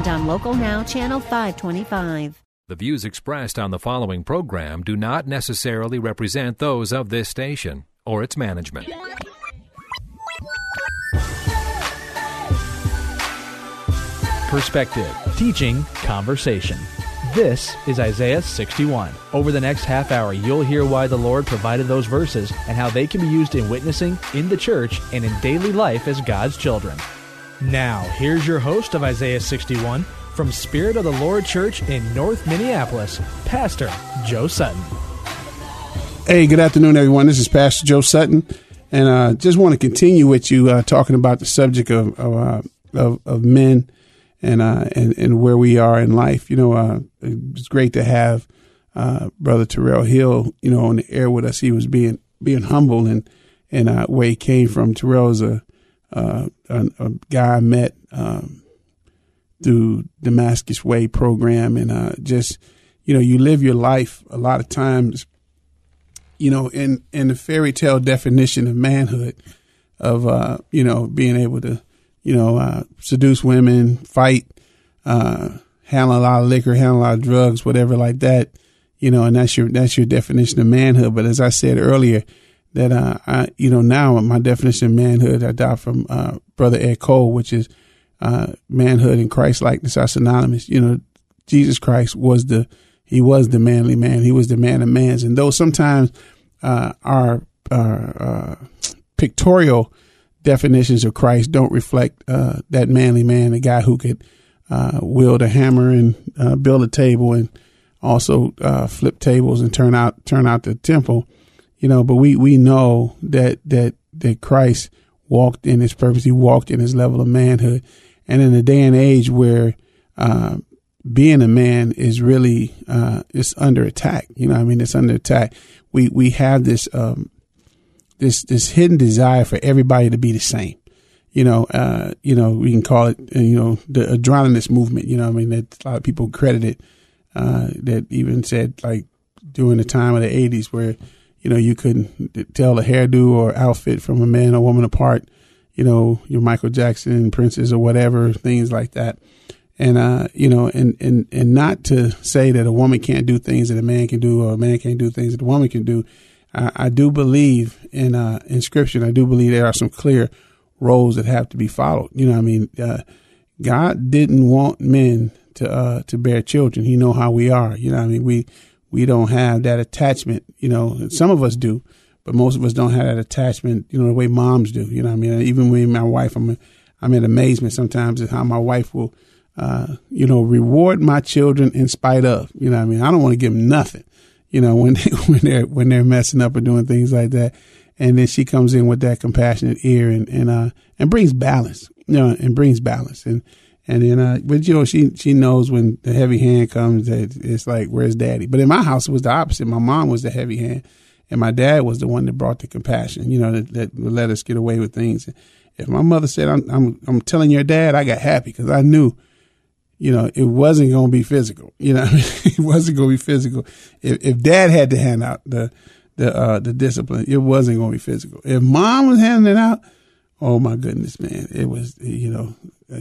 and on Local Now, Channel 525. The views expressed on the following program do not necessarily represent those of this station or its management. Perspective, teaching, conversation. This is Isaiah 61. Over the next half hour, you'll hear why the Lord provided those verses and how they can be used in witnessing, in the church, and in daily life as God's children. Now, here's your host of Isaiah 61 from Spirit of the Lord Church in North Minneapolis, Pastor Joe Sutton. Hey, good afternoon, everyone. This is Pastor Joe Sutton, and I uh, just want to continue with you uh, talking about the subject of of, uh, of, of men and uh, and and where we are in life. You know, uh, it's great to have uh, Brother Terrell Hill, you know, on the air with us. He was being being humble and and where he came from. Terrell is a a, a, guy I met. Um, through Damascus Way program, and uh, just you know, you live your life a lot of times, you know, in in the fairy tale definition of manhood, of uh, you know, being able to, you know, uh, seduce women, fight, uh, handle a lot of liquor, handle a lot of drugs, whatever like that, you know, and that's your that's your definition of manhood. But as I said earlier, that uh, I, you know, now my definition of manhood I got from uh, Brother Ed Cole, which is uh, manhood and Christ likeness are synonymous. You know, Jesus Christ was the he was the manly man. He was the man of mans. And though sometimes uh, our, our uh, pictorial definitions of Christ don't reflect uh, that manly man, the guy who could uh, wield a hammer and uh, build a table and also flip tables and turn out turn out the temple, you know. But we we know that that that Christ walked in his purpose. He walked in his level of manhood and in a day and age where uh, being a man is really uh, it's under attack. You know, I mean, it's under attack. We we have this um, this this hidden desire for everybody to be the same. You know, uh, you know, we can call it, uh, you know, the adrenaline movement. You know, I mean, that a lot of people credit it. Uh, that even said like during the time of the '80s where you know you couldn't tell a hairdo or outfit from a man or woman apart you know, your Michael Jackson, Princes, or whatever, things like that. And, uh, you know, and, and, and not to say that a woman can't do things that a man can do or a man can't do things that a woman can do. I, I do believe in, uh, in scripture. I do believe there are some clear roles that have to be followed. You know, I mean, uh, God didn't want men to, uh, to bear children. He know how we are. You know, I mean, we, we don't have that attachment, you know, some of us do but most of us don't have that attachment, you know, the way moms do. You know, I mean, even with my wife, I'm, I'm in amazement sometimes at how my wife will, uh, you know, reward my children in spite of. You know, I mean, I don't want to give them nothing. You know, when they, when they're when they're messing up or doing things like that, and then she comes in with that compassionate ear and and uh and brings balance. You know, and brings balance and. And then, uh, but you know, she she knows when the heavy hand comes that it's like, where's daddy? But in my house, it was the opposite. My mom was the heavy hand, and my dad was the one that brought the compassion, you know, that, that let us get away with things. If my mother said, I'm, I'm, I'm telling your dad, I got happy because I knew, you know, it wasn't going to be physical. You know, it wasn't going to be physical. If, if dad had to hand out the, the, uh, the discipline, it wasn't going to be physical. If mom was handing it out, oh my goodness, man, it was, you know,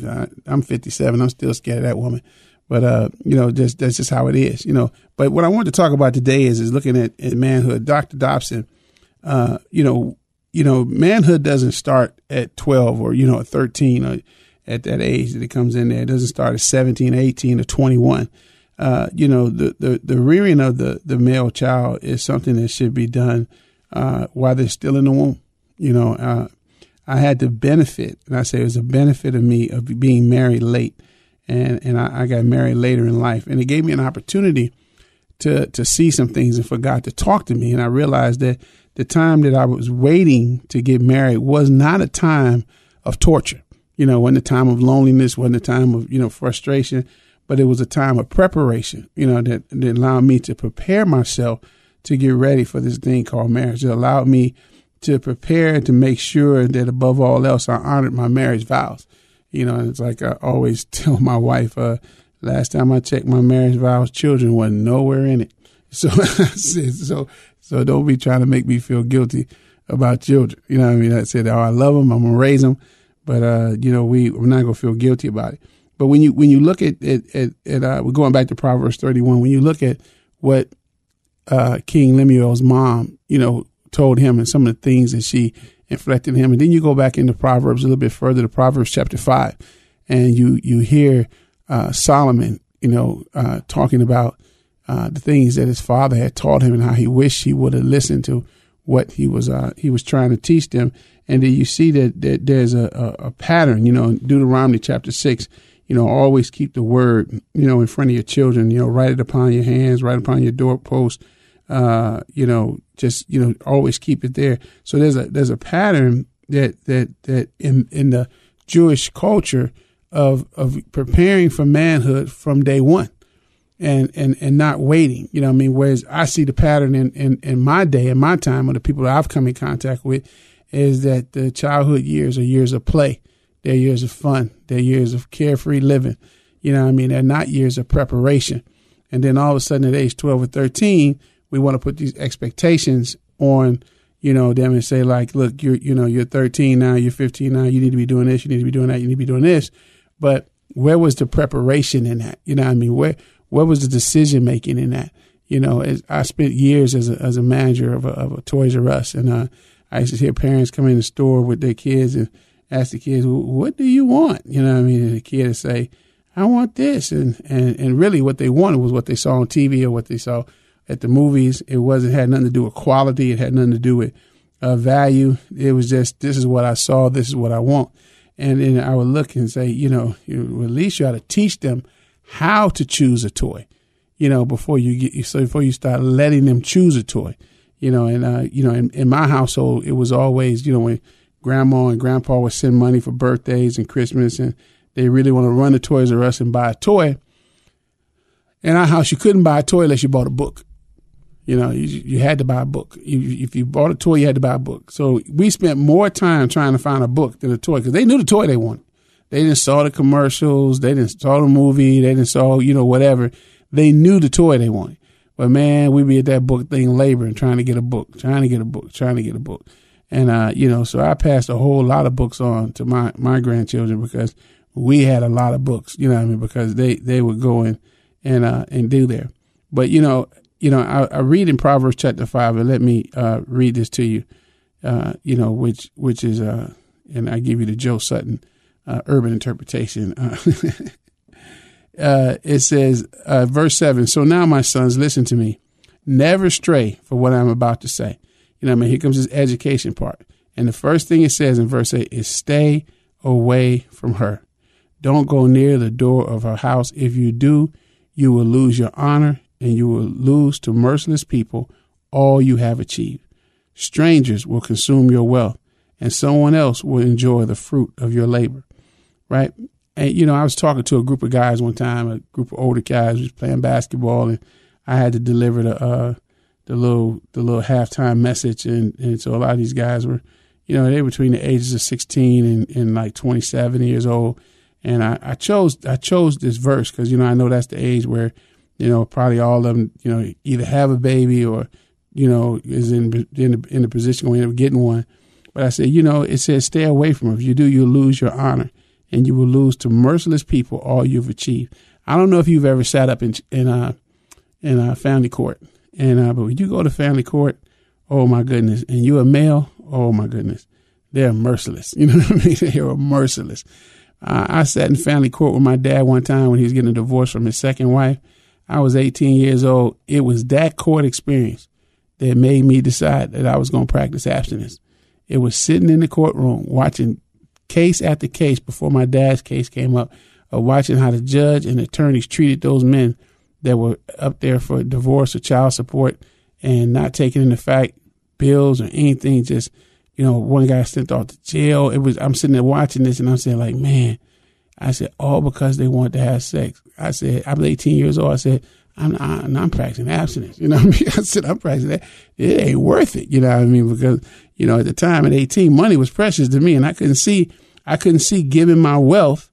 I, I'm 57. I'm still scared of that woman. But uh, you know, just that's just how it is, you know. But what I wanted to talk about today is is looking at, at manhood. Dr. Dobson, uh, you know, you know, manhood doesn't start at twelve or you know at thirteen or at that age that it comes in there. It doesn't start at 17, 18, or twenty one. Uh, you know, the, the the rearing of the the male child is something that should be done uh, while they're still in the womb. You know, uh, I had the benefit, and I say it was a benefit of me of being married late and and I, I, got married later in life, and it gave me an opportunity to to see some things and for God to talk to me, and I realized that the time that I was waiting to get married was not a time of torture. You know, wasn't a time of loneliness, wasn't a time of you know frustration, but it was a time of preparation, you know, that, that allowed me to prepare myself to get ready for this thing called marriage. It allowed me to prepare and to make sure that above all else, I honored my marriage vows. You know, it's like I always tell my wife, uh, last time I checked my marriage vows, children were nowhere in it. So, so, so don't be trying to make me feel guilty about children. You know what I mean? I said, oh, I love them. I'm going to raise them. But, uh, you know, we, we're not going to feel guilty about it. But when you, when you look at, at, at, at uh, we're going back to Proverbs 31, when you look at what, uh, King Lemuel's mom, you know, told him and some of the things that she inflected him. And then you go back into Proverbs a little bit further to Proverbs chapter five, and you, you hear, uh, Solomon, you know, uh, talking about, uh, the things that his father had taught him and how he wished he would have listened to what he was uh, he was trying to teach them. And then you see that, that there's a, a, a, pattern, you know, in Deuteronomy chapter six, you know, always keep the word, you know, in front of your children, you know, write it upon your hands, write it upon your doorpost, uh, you know, just, you know, always keep it there. So there's a, there's a pattern that, that, that in, in the Jewish culture of, of preparing for manhood from day one and, and, and not waiting. You know I mean? Whereas I see the pattern in, in, in my day, in my time, with the people that I've come in contact with, is that the childhood years are years of play. They're years of fun. They're years of carefree living. You know I mean? They're not years of preparation. And then all of a sudden at age 12 or 13, we want to put these expectations on, you know, them and say like, look, you're, you know, you're 13 now, you're 15 now, you need to be doing this, you need to be doing that, you need to be doing this. But where was the preparation in that? You know I mean? Where, what was the decision making in that? You know, I spent years as a as a manager of a, of a Toys R Us, and uh, I used to hear parents come in the store with their kids and ask the kids, "What do you want?" You know, I mean, and the kid would say, "I want this," and and and really, what they wanted was what they saw on TV or what they saw at the movies. It wasn't had nothing to do with quality. It had nothing to do with uh, value. It was just this is what I saw. This is what I want. And then I would look and say, you know, at least you ought to teach them how to choose a toy, you know, before you get so before you start letting them choose a toy, you know, and uh, you know, in, in my household, it was always, you know, when grandma and grandpa would send money for birthdays and Christmas, and they really want to run the Toys R Us and buy a toy. In our house, you couldn't buy a toy unless you bought a book. You know, you, you had to buy a book. You, if you bought a toy, you had to buy a book. So we spent more time trying to find a book than a toy because they knew the toy they wanted. They didn't saw the commercials. They didn't saw the movie. They didn't saw, you know, whatever. They knew the toy they wanted. But man, we be at that book thing laboring, trying to get a book, trying to get a book, trying to get a book. And, uh, you know, so I passed a whole lot of books on to my, my grandchildren because we had a lot of books, you know what I mean? Because they, they would go in and, uh, and do there. But, you know, you know, I, I read in Proverbs chapter five and let me, uh, read this to you, uh, you know, which, which is, uh, and I give you the Joe Sutton, uh, urban interpretation. Uh, it says, uh, verse 7 So now, my sons, listen to me. Never stray for what I'm about to say. You know, I mean, here comes this education part. And the first thing it says in verse 8 is stay away from her. Don't go near the door of her house. If you do, you will lose your honor and you will lose to merciless people all you have achieved. Strangers will consume your wealth, and someone else will enjoy the fruit of your labor right? And you know, I was talking to a group of guys one time, a group of older guys who was playing basketball, and I had to deliver the uh, the little the little halftime message, and, and so a lot of these guys were, you know, they were between the ages of sixteen and, and like twenty seven years old, and I, I chose I chose this verse because you know I know that's the age where, you know, probably all of them, you know, either have a baby or, you know, is in in the, in the position up getting one. But I said, you know, it says stay away from them. If you do, you'll lose your honor and you will lose to merciless people all you've achieved. I don't know if you've ever sat up in in uh, in a family court, and uh, but when you go to family court, oh my goodness, and you're a male, oh my goodness, they're merciless. You know what I mean? They are merciless. Uh, I sat in family court with my dad one time when he was getting a divorce from his second wife. I was 18 years old. It was that court experience that made me decide that I was going to practice abstinence. It was sitting in the courtroom watching case after case before my dad's case came up of watching how the judge and attorneys treated those men that were up there for divorce or child support and not taking into fact bills or anything. Just, you know, one guy sent off to jail. It was, I'm sitting there watching this and I'm saying like, man, I said, all because they want to have sex. I said, I was 18 years old. I said, I'm, I'm, I'm practicing abstinence. You know what I mean? I said, I'm practicing that. It ain't worth it. You know what I mean? Because, you know, at the time at 18, money was precious to me and I couldn't see, I couldn't see giving my wealth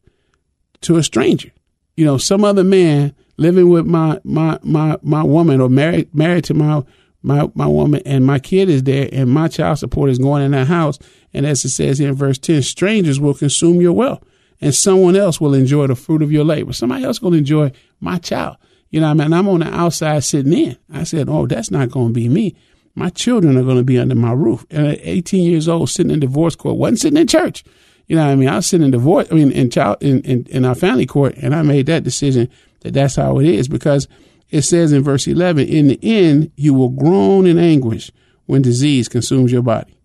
to a stranger. You know, some other man living with my, my, my, my woman or married, married to my, my, my woman and my kid is there and my child support is going in that house. And as it says here in verse 10, strangers will consume your wealth and someone else will enjoy the fruit of your labor. Somebody else will enjoy my child. You know, I mean, I'm on the outside sitting in. I said, Oh, that's not going to be me. My children are going to be under my roof. And at 18 years old, sitting in divorce court, wasn't sitting in church. You know what I mean? I was sitting in divorce, I mean, in child, in, in, in our family court, and I made that decision that that's how it is because it says in verse 11, in the end, you will groan in anguish when disease consumes your body.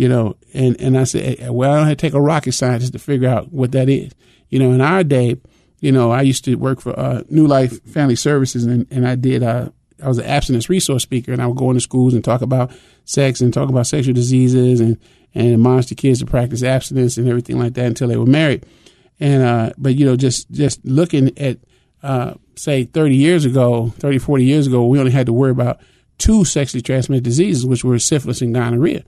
You know, and, and I said, well, I don't have to take a rocket scientist to figure out what that is. You know, in our day, you know, I used to work for uh, New Life Family Services and, and I did, uh, I was an abstinence resource speaker and I would go into schools and talk about sex and talk about sexual diseases and, and the kids to practice abstinence and everything like that until they were married. And, uh, but, you know, just, just looking at, uh, say 30 years ago, 30, 40 years ago, we only had to worry about two sexually transmitted diseases, which were syphilis and gonorrhea.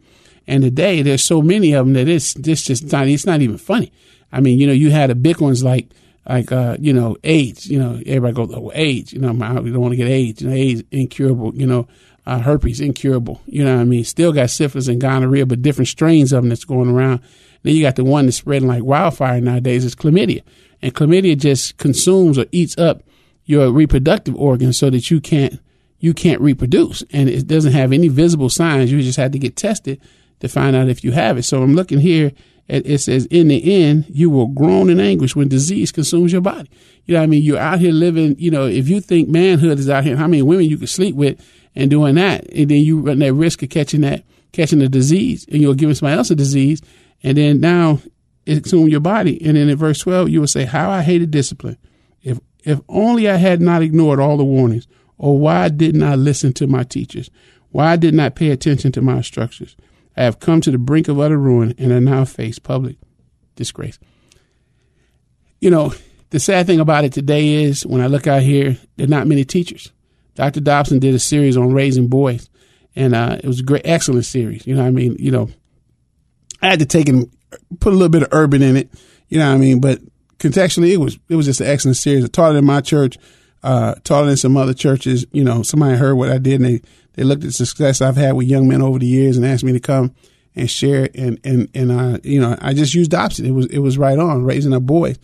And today there's so many of them that it's, it's just not, it's not even funny. I mean, you know, you had the big ones like, like, uh, you know, AIDS, you know, everybody goes, oh, AIDS, you know, we don't want to get AIDS, you know, AIDS incurable, you know, uh, herpes incurable, you know what I mean? Still got syphilis and gonorrhea, but different strains of them that's going around. Then you got the one that's spreading like wildfire nowadays is chlamydia. And chlamydia just consumes or eats up your reproductive organs so that you can't, you can't reproduce. And it doesn't have any visible signs. You just had to get tested to find out if you have it. So I'm looking here. And it says, in the end, you will groan in anguish when disease consumes your body. You know what I mean? You're out here living, you know, if you think manhood is out here, how many women you can sleep with and doing that, and then you run that risk of catching that, catching a disease, and you're giving somebody else a disease, and then now it consumes your body. And then in verse 12, you will say, How I hated discipline. If, if only I had not ignored all the warnings, or why didn't I listen to my teachers? Why didn't I pay attention to my instructors? I have come to the brink of utter ruin and I now face public disgrace. You know, the sad thing about it today is when I look out here, there are not many teachers. Dr. Dobson did a series on raising boys, and uh, it was a great, excellent series. You know, I mean, you know, I had to take and put a little bit of urban in it. You know what I mean? But contextually, it was it was just an excellent series. I taught it in my church, uh, taught in some other churches. You know, somebody heard what I did, and they they looked at the success I've had with young men over the years and asked me to come and share it. And, and, and, uh, you know, I just used Dobson. It was, it was right on raising a boy.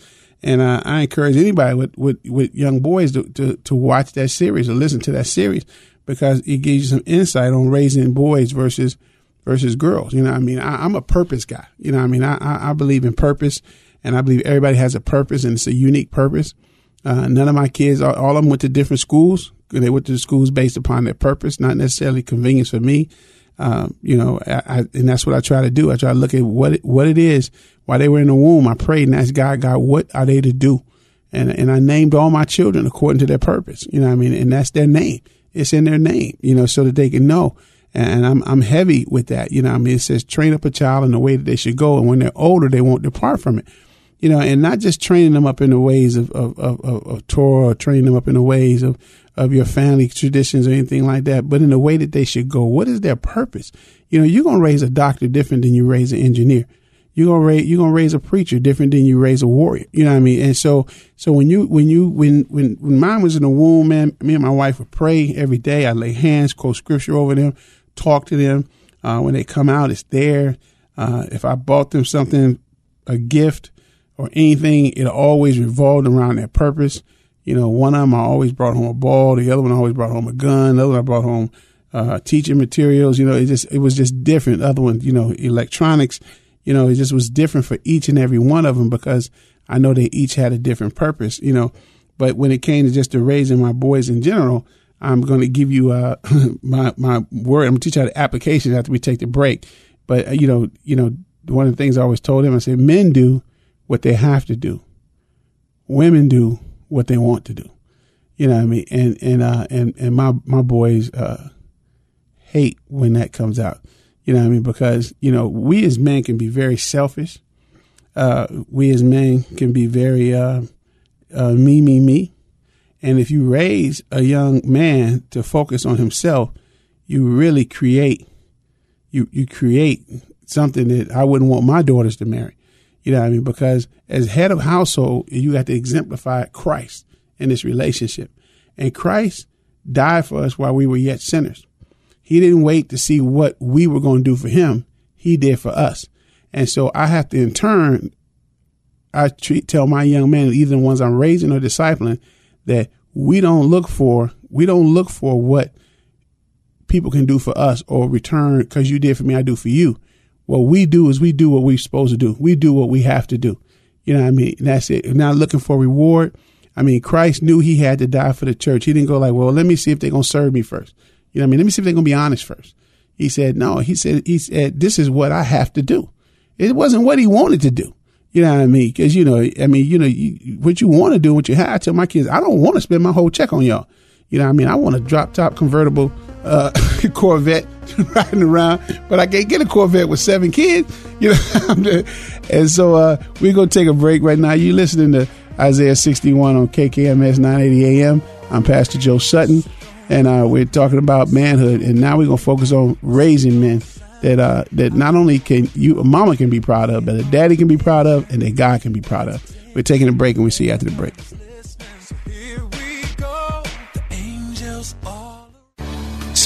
And, uh, I encourage anybody with, with, with young boys to, to, to watch that series or listen to that series because it gives you some insight on raising boys versus, versus girls. You know, I mean, I, am a purpose guy. You know, I mean, I, I, I believe in purpose and I believe everybody has a purpose and it's a unique purpose. Uh, none of my kids, all, all of them went to different schools. They went to the schools based upon their purpose, not necessarily convenience for me. Um, you know, I, I, and that's what I try to do. I try to look at what it, what it is. While they were in the womb, I prayed and asked God, God, what are they to do? And and I named all my children according to their purpose. You know, I mean, and that's their name. It's in their name. You know, so that they can know. And I'm I'm heavy with that. You know, I mean, it says train up a child in the way that they should go, and when they're older, they won't depart from it you know, and not just training them up in the ways of, of, of, of Torah or training them up in the ways of, of your family traditions or anything like that, but in the way that they should go. What is their purpose? You know, you're going to raise a doctor different than you raise an engineer. You're going to raise, you're going to raise a preacher different than you raise a warrior. You know what I mean? And so, so when you, when you, when, when, when mine was in the womb, man, me and my wife would pray every day. I lay hands, quote scripture over them, talk to them. Uh, when they come out, it's there. Uh, if I bought them something, a gift, or anything, it always revolved around that purpose. You know, one of them I always brought home a ball. The other one I always brought home a gun. The other one I brought home uh, teaching materials. You know, it just it was just different. Other one, you know, electronics. You know, it just was different for each and every one of them because I know they each had a different purpose. You know, but when it came to just to raising my boys in general, I'm going to give you uh, my my word. I'm going to teach you how the application after we take the break. But uh, you know, you know, one of the things I always told him, I said, men do what they have to do. Women do what they want to do. You know what I mean? And and uh and and my my boys uh hate when that comes out. You know what I mean? Because you know we as men can be very selfish. uh, we as men can be very uh, uh, me, me, me. And if you raise a young man to focus on himself, you really create you you create something that I wouldn't want my daughters to marry. You know what I mean? Because as head of household, you got to exemplify Christ in this relationship. And Christ died for us while we were yet sinners. He didn't wait to see what we were going to do for him. He did for us. And so I have to in turn, I treat, tell my young men, either the ones I'm raising or discipling, that we don't look for, we don't look for what people can do for us or return because you did for me, I do for you. What we do is we do what we're supposed to do. We do what we have to do. You know what I mean? And that's it. Not looking for reward. I mean, Christ knew he had to die for the church. He didn't go like, well, let me see if they're going to serve me first. You know what I mean? Let me see if they're going to be honest first. He said, no, he said, he said, this is what I have to do. It wasn't what he wanted to do. You know what I mean? Cause you know, I mean, you know, you, what you want to do, what you have, I tell my kids, I don't want to spend my whole check on y'all. You know what I mean? I want a drop top convertible uh, Corvette riding around, but I can't get a Corvette with seven kids. You know, and so uh, we're gonna take a break right now. You listening to Isaiah 61 on KKMS 980 AM. I'm Pastor Joe Sutton, and uh, we're talking about manhood. And now we're gonna focus on raising men that uh, that not only can you, a mama can be proud of, but a daddy can be proud of, and that God can be proud of. We're taking a break, and we see you after the break.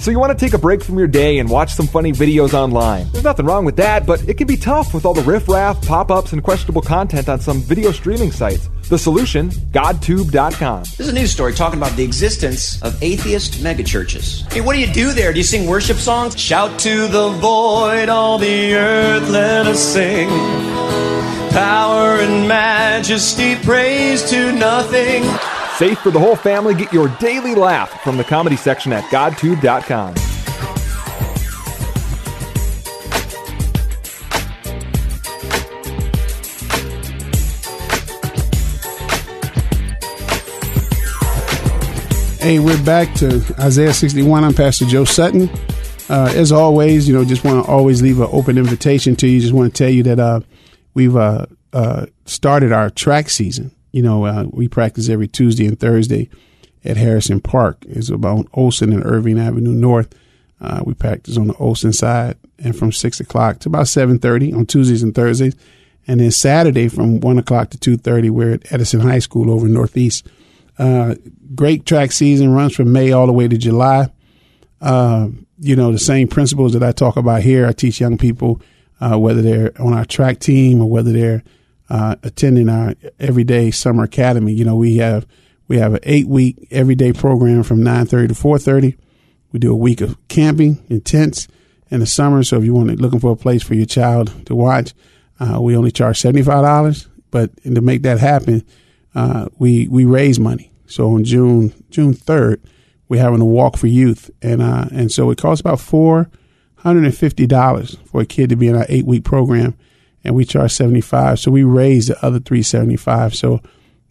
So you want to take a break from your day and watch some funny videos online. There's nothing wrong with that, but it can be tough with all the riffraff, pop-ups, and questionable content on some video streaming sites. The solution, GodTube.com. This is a news story talking about the existence of atheist megachurches. Hey, what do you do there? Do you sing worship songs? Shout to the void, all the earth, let us sing. Power and majesty, praise to nothing. Safe for the whole family. Get your daily laugh from the comedy section at godtube.com. Hey, we're back to Isaiah 61. I'm Pastor Joe Sutton. Uh, as always, you know, just want to always leave an open invitation to you. Just want to tell you that uh, we've uh, uh started our track season you know, uh, we practice every Tuesday and Thursday at Harrison Park. It's about Olson and Irving Avenue North. Uh, we practice on the Olson side, and from six o'clock to about seven thirty on Tuesdays and Thursdays, and then Saturday from one o'clock to two thirty, we're at Edison High School over Northeast. Uh, great track season runs from May all the way to July. Uh, you know the same principles that I talk about here. I teach young people uh, whether they're on our track team or whether they're uh, attending our everyday summer academy. You know, we have we have an eight week everyday program from nine thirty to four thirty. We do a week of camping in tents in the summer. So if you want looking for a place for your child to watch, uh, we only charge seventy five dollars. But to make that happen, uh, we we raise money. So on June June third, we're having a walk for youth, and uh, and so it costs about four hundred and fifty dollars for a kid to be in our eight week program and we charge 75. So we raised the other 375. So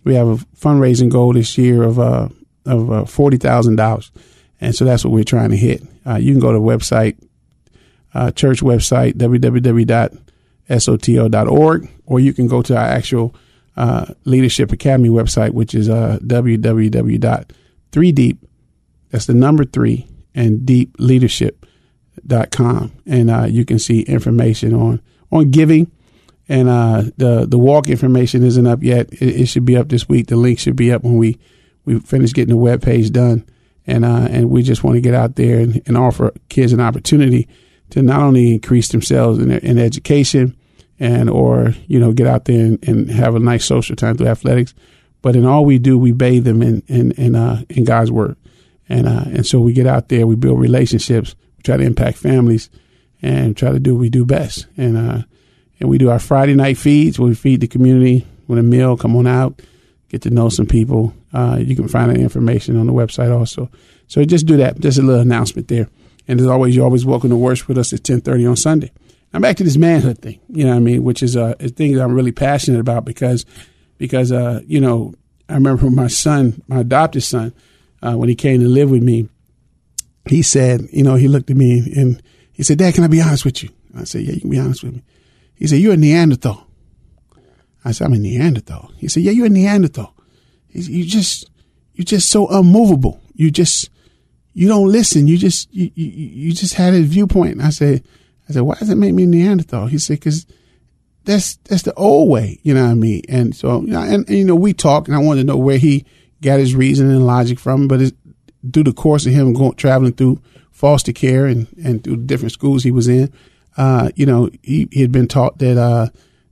we have a fundraising goal this year of, uh, of uh, $40,000. And so that's what we're trying to hit. Uh, you can go to the website, uh, church website, www.soto.org, or you can go to our actual uh, Leadership Academy website, which is uh, www.3deep, that's the number three, and deepleadership.com. And uh, you can see information on, on giving and uh, the the walk information isn't up yet. It, it, should be up this week. The link should be up when we we finish getting the web page done, and uh, and we just want to get out there and, and, offer kids an opportunity to not only increase themselves in, in education and or you know get out there and, and, have a nice social time through athletics, but in all we do, we bathe them in in in, uh, in God's word, and uh, and so we get out there, we build relationships, we try to impact families, and try to do what we do best, and uh, And we do our Friday night feeds where we feed the community with a meal. Come on out, get to know some people. Uh, you can find that information on the website also. So just do that. Just a little announcement there. And as always, you're always welcome to worship with us at 1030 on Sunday. Now back to this manhood thing, you know what I mean, which is uh, a thing that I'm really passionate about because, because, uh, you know, I remember my son, my adopted son, uh, when he came to live with me, he said, you know, he looked at me and he said, Dad, can I be honest with you? I said, Yeah, you can be honest with me. He said, You're a Neanderthal. I said, I'm a Neanderthal. He said, Yeah, you're a Neanderthal. He said, you just, you're just so unmovable. You just, you don't listen. You just, you, you, you just had a viewpoint. And I said, I said, why does it make me a Neanderthal? He said, because that's that's the old way, you know what I mean? And so, you know, and, and, you know, we talked, and I wanted to know where he got his reason and logic from. But it, through the course of him going traveling through foster care and and through different schools he was in, uh, you know, he, he had been taught that uh,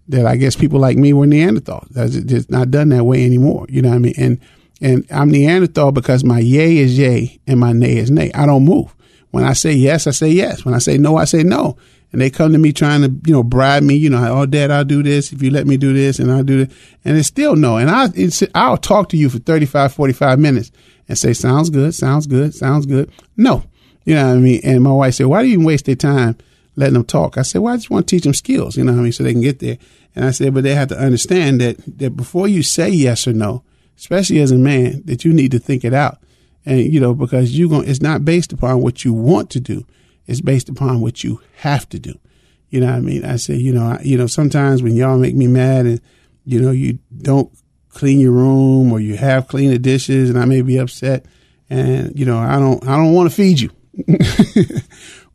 that I guess people like me were Neanderthals. That's it's not done that way anymore. You know what I mean? And and I'm Neanderthal because my yay is yay and my nay is nay. I don't move. When I say yes, I say yes. When I say no, I say no. And they come to me trying to, you know, bribe me, you know, oh, dad, I'll do this if you let me do this and I'll do this. And it's still no. And I, I'll talk to you for 35, 45 minutes and say, sounds good, sounds good, sounds good. No. You know what I mean? And my wife said, why do you even waste their time letting them talk? I said, well, I just want to teach them skills, you know what I mean? So they can get there. And I said, but they have to understand that, that before you say yes or no, especially as a man, that you need to think it out. And, you know, because you're going it's not based upon what you want to do. It's based upon what you have to do. You know what I mean? I say, you know, I, you know, sometimes when y'all make me mad and, you know, you don't clean your room or you have clean the dishes and I may be upset and, you know, I don't, I don't want to feed you,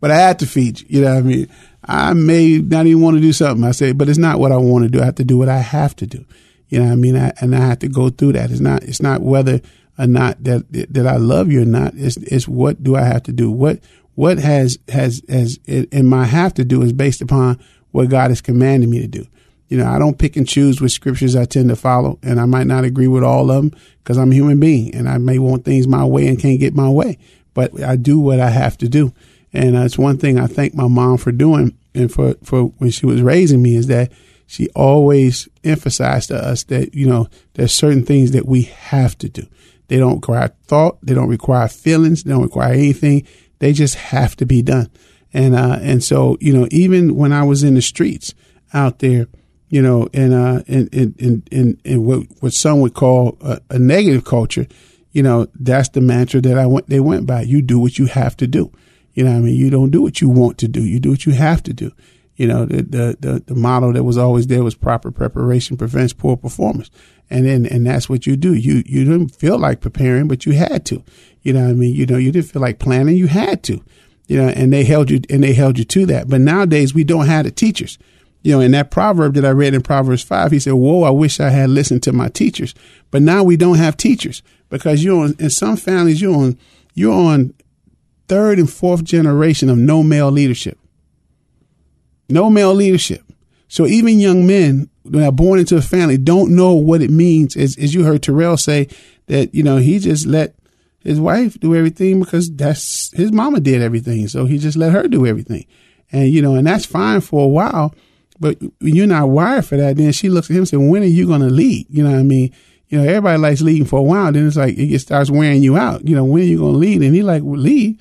but I had to feed you. You know what I mean? I may not even want to do something. I say, but it's not what I want to do. I have to do what I have to do. You know what I mean? I, and I have to go through that. It's not, it's not whether or not that, that I love you or not. It's, it's what do I have to do? What, what has, has, has, and my have to do is based upon what God has commanded me to do. You know, I don't pick and choose which scriptures I tend to follow, and I might not agree with all of them because I'm a human being and I may want things my way and can't get my way, but I do what I have to do. And that's one thing I thank my mom for doing and for, for when she was raising me is that she always emphasized to us that, you know, there's certain things that we have to do. They don't require thought. They don't require feelings. They don't require anything. They just have to be done. And, uh, and so, you know, even when I was in the streets out there, you know, and, uh, in, in, in, in, what, what some would call a, a negative culture, you know, that's the mantra that I went, they went by. You do what you have to do. You know I mean? You don't do what you want to do. You do what you have to do. You know, the, the, the, the motto that was always there was proper preparation prevents poor performance. And then, and that's what you do. You, you didn't feel like preparing, but you had to. You know I mean? You know, you didn't feel like planning, you had to. You know, and they held you, and they held you to that. But nowadays we don't have the teachers. You know, in that proverb that I read in Proverbs 5, he said, Whoa, I wish I had listened to my teachers. But now we don't have teachers because you're on, in some families, you're on, you're on third and fourth generation of no male leadership. No male leadership. So even young men that are born into a family don't know what it means. As, as you heard Terrell say that, you know, he just let his wife do everything because that's his mama did everything. So he just let her do everything. And, you know, and that's fine for a while. But you're not wired for that, then she looks at him and says, when are you going to lead? You know what I mean? You know, everybody likes leading for a while. Then it's like, it starts wearing you out. You know, when are you going to lead? And he like, well, lead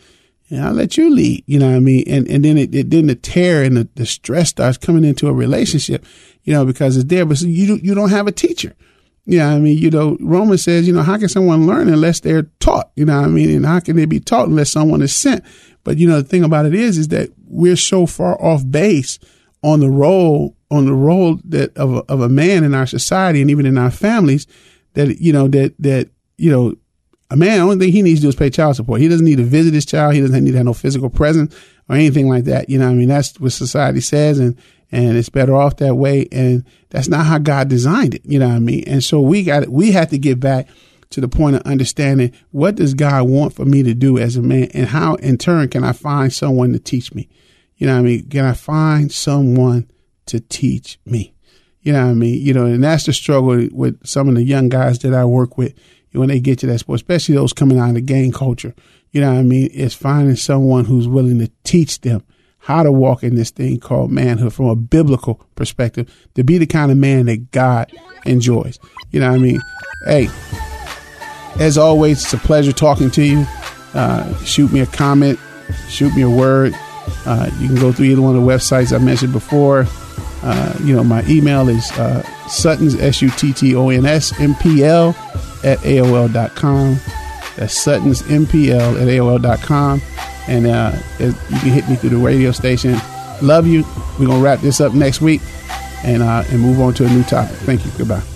and I'll let you lead, you know what I mean? And, and then it, it then the tear and the, the stress starts coming into a relationship, you know, because it's there, but you, you don't have a teacher. You know I mean? You know, Romans says, you know, how can someone learn unless they're taught? You know what I mean? And how can they be taught unless someone is sent? But, you know, the thing about it is, is that we're so far off base on the role, on the role that of a, of a man in our society and even in our families that, you know, that, that, you know, a man, the only thing he needs to do is pay child support. He doesn't need to visit his child. He doesn't need to have no physical presence or anything like that. You know, I mean, that's what society says, and and it's better off that way. And that's not how God designed it. You know what I mean? And so we got we have to get back to the point of understanding what does God want for me to do as a man, and how in turn can I find someone to teach me? You know what I mean? Can I find someone to teach me? You know what I mean? You know, and that's the struggle with some of the young guys that I work with when they get to that sport, especially those coming out of the gang culture. You know what I mean? It's finding someone who's willing to teach them how to walk in this thing called manhood from a biblical perspective to be the kind of man that God enjoys. You know what I mean? Hey, as always, it's a pleasure talking to you. Uh, shoot me a comment, shoot me a word. Uh, you can go through either one of the websites I mentioned before. Uh, you know, my email is uh, Suttons, S U T T O N S M P L at AOL.com. That's Suttons MPL at AOL.com. And uh, you can hit me through the radio station. Love you. We're going to wrap this up next week and, uh, and move on to a new topic. Thank you. Goodbye.